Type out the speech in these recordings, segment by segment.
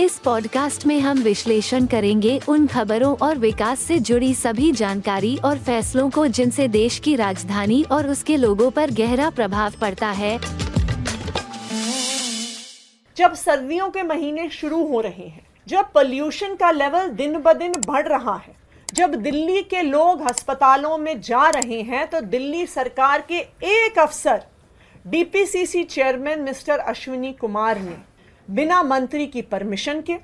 इस पॉडकास्ट में हम विश्लेषण करेंगे उन खबरों और विकास से जुड़ी सभी जानकारी और फैसलों को जिनसे देश की राजधानी और उसके लोगों पर गहरा प्रभाव पड़ता है। जब सर्दियों के महीने शुरू हो रहे हैं, जब पॉल्यूशन का लेवल दिन ब दिन बढ़ रहा है, जब दिल्ली के लोग अस्पतालों में जा रहे हैं तो दिल्ली सरकार के एक अफसर DPCC chairman mister Ashwini Kumar ने बिना मंत्री की परमिशन के,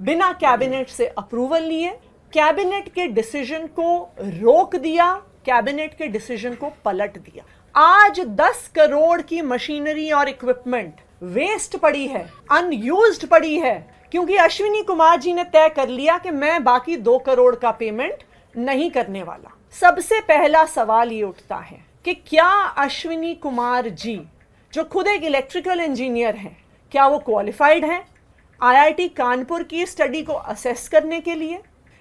बिना कैबिनेट से अप्रूवल लिए कैबिनेट के डिसीज़न को रोक दिया कैबिनेट के डिसीज़न को पलट दिया। आज 10 करोड़ की मशीनरी और इक्विपमेंट वेस्ट पड़ी है अनयूज्ड पड़ी है, क्योंकि अश्विनी कुमार जी ने तय कर लिया कि मैं बाकी दो करोड़ का पेमेंट नहीं करने वाला। सबसे पहला सवाल ये उठता है कि क्या अश्विनी कुमार जी, जो खुद एक इलेक्ट्रिकल इंजीनियर हैं क्या वो क्वालिफाइड हैं? आईआईटी कानपुर की स्टडी को असेस करने के लिए,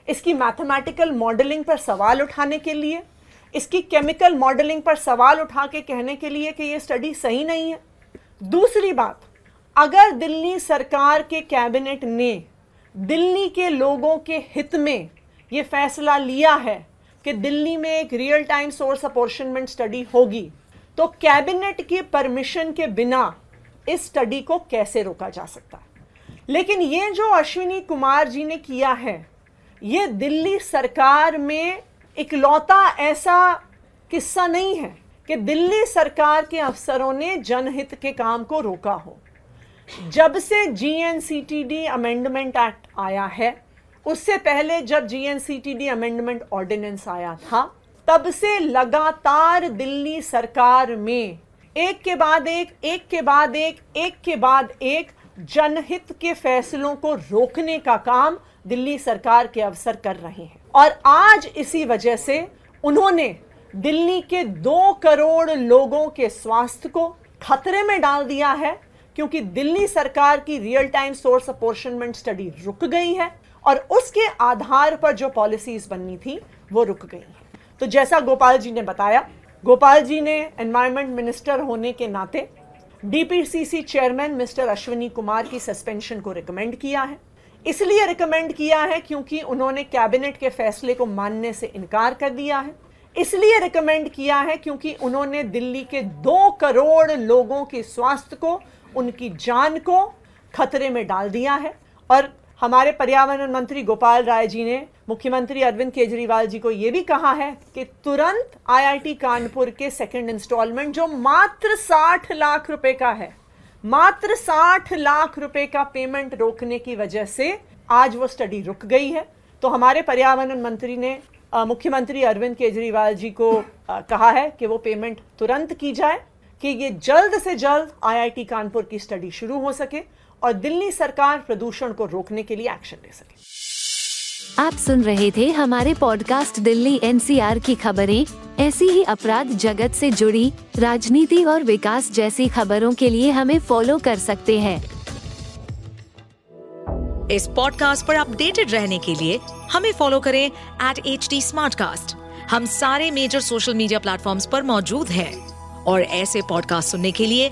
इसकी मैथमेटिकल मॉडलिंग पर सवाल उठाने के लिए, इसकी केमिकल मॉडलिंग पर सवाल उठा के कहने के लिए कि ये स्टडी सही नहीं है। दूसरी बात, अगर दिल्ली सरकार के कैबिनेट ने दिल्ली के लोगों के हित में ये फैसला लिया है कि दिल्ली में एक real time source apportionment study होगी तो कैबिनेट की परमिशन के बिना इस स्टडी को कैसे रोका जा सकता है? लेकिन ये जो अश्विनी कुमार जी ने किया है, ये दिल्ली सरकार में इकलौता ऐसा किस्सा नहीं है कि दिल्ली सरकार के अफसरों ने जनहित के काम को रोका हो। जब से जीएनसीटीडी अमेंडमेंट एक्ट आया है, उससे पहले जब जीएनसीटीडी अमेंडमेंट ऑर्डिनेंस आया था, तब से लगातार दिल्ली सरकार में एक के बाद एक एक के बाद एक एक के बाद एक, जनहित के फैसलों को रोकने का काम दिल्ली सरकार के अफसर कर रहे हैं। और आज इसी वजह से उन्होंने दिल्ली के दो करोड़ लोगों के स्वास्थ्य को खतरे में डाल दिया है, क्योंकि दिल्ली सरकार की real time source apportionment study रुक गई है और उसके आधार पर जो पॉलिसीज़ बननी थी, वो रुक गई है। तो जैसा गोपाल जी ने बताया गोपाल जी ने एनवायरमेंट मिनिस्टर होने के नाते DPCC chairman mister Ashwini Kumar की सस्पेंशन को रिकमेंड किया है। इसलिए रिकमेंड किया है क्योंकि उन्होंने कैबिनेट के फैसले को मानने से इनकार कर दिया है। इसलिए रिकमेंड किया है क्योंकि उन्होंने दिल्ली के दो करोड़ लोगों के स्वास्थ्य को, उनकी जान को खतरे में डाल दिया है और हमारे पर्यावरण मंत्री गोपाल राय जी ने मुख्यमंत्री अरविंद केजरीवाल जी को यह भी कहा है कि तुरंत आईआईटी कानपुर के सेकंड इंस्टॉलमेंट जो मात्र साठ लाख रुपए का है मात्र साठ लाख रुपए का पेमेंट रोकने की वजह से आज वो स्टडी रुक गई है। तो हमारे पर्यावरण मंत्री ने मुख्यमंत्री अरविंद केजरीवाल जी को आ, कहा है कि वो पेमेंट तुरंत की जाए कि ये जल्द से जल्द आईआईटी कानपुर की स्टडी शुरू हो सके। और दिल्ली सरकार प्रदूषण को रोकने के लिए एक्शन ले सके। आप सुन रहे थे हमारे पॉडकास्ट दिल्ली एनसीआर की खबरें। ऐसी ही अपराध जगत से जुड़ी राजनीति और विकास जैसी खबरों के लिए हमें फॉलो कर सकते हैं। इस पॉडकास्ट पर अपडेटेड रहने के लिए हमें फॉलो करें एट एच डी हम सारे मेजर सोशल मीडिया प्लेटफॉर्म पर मौजूद हैं। और ऐसे पॉडकास्ट सुनने के लिए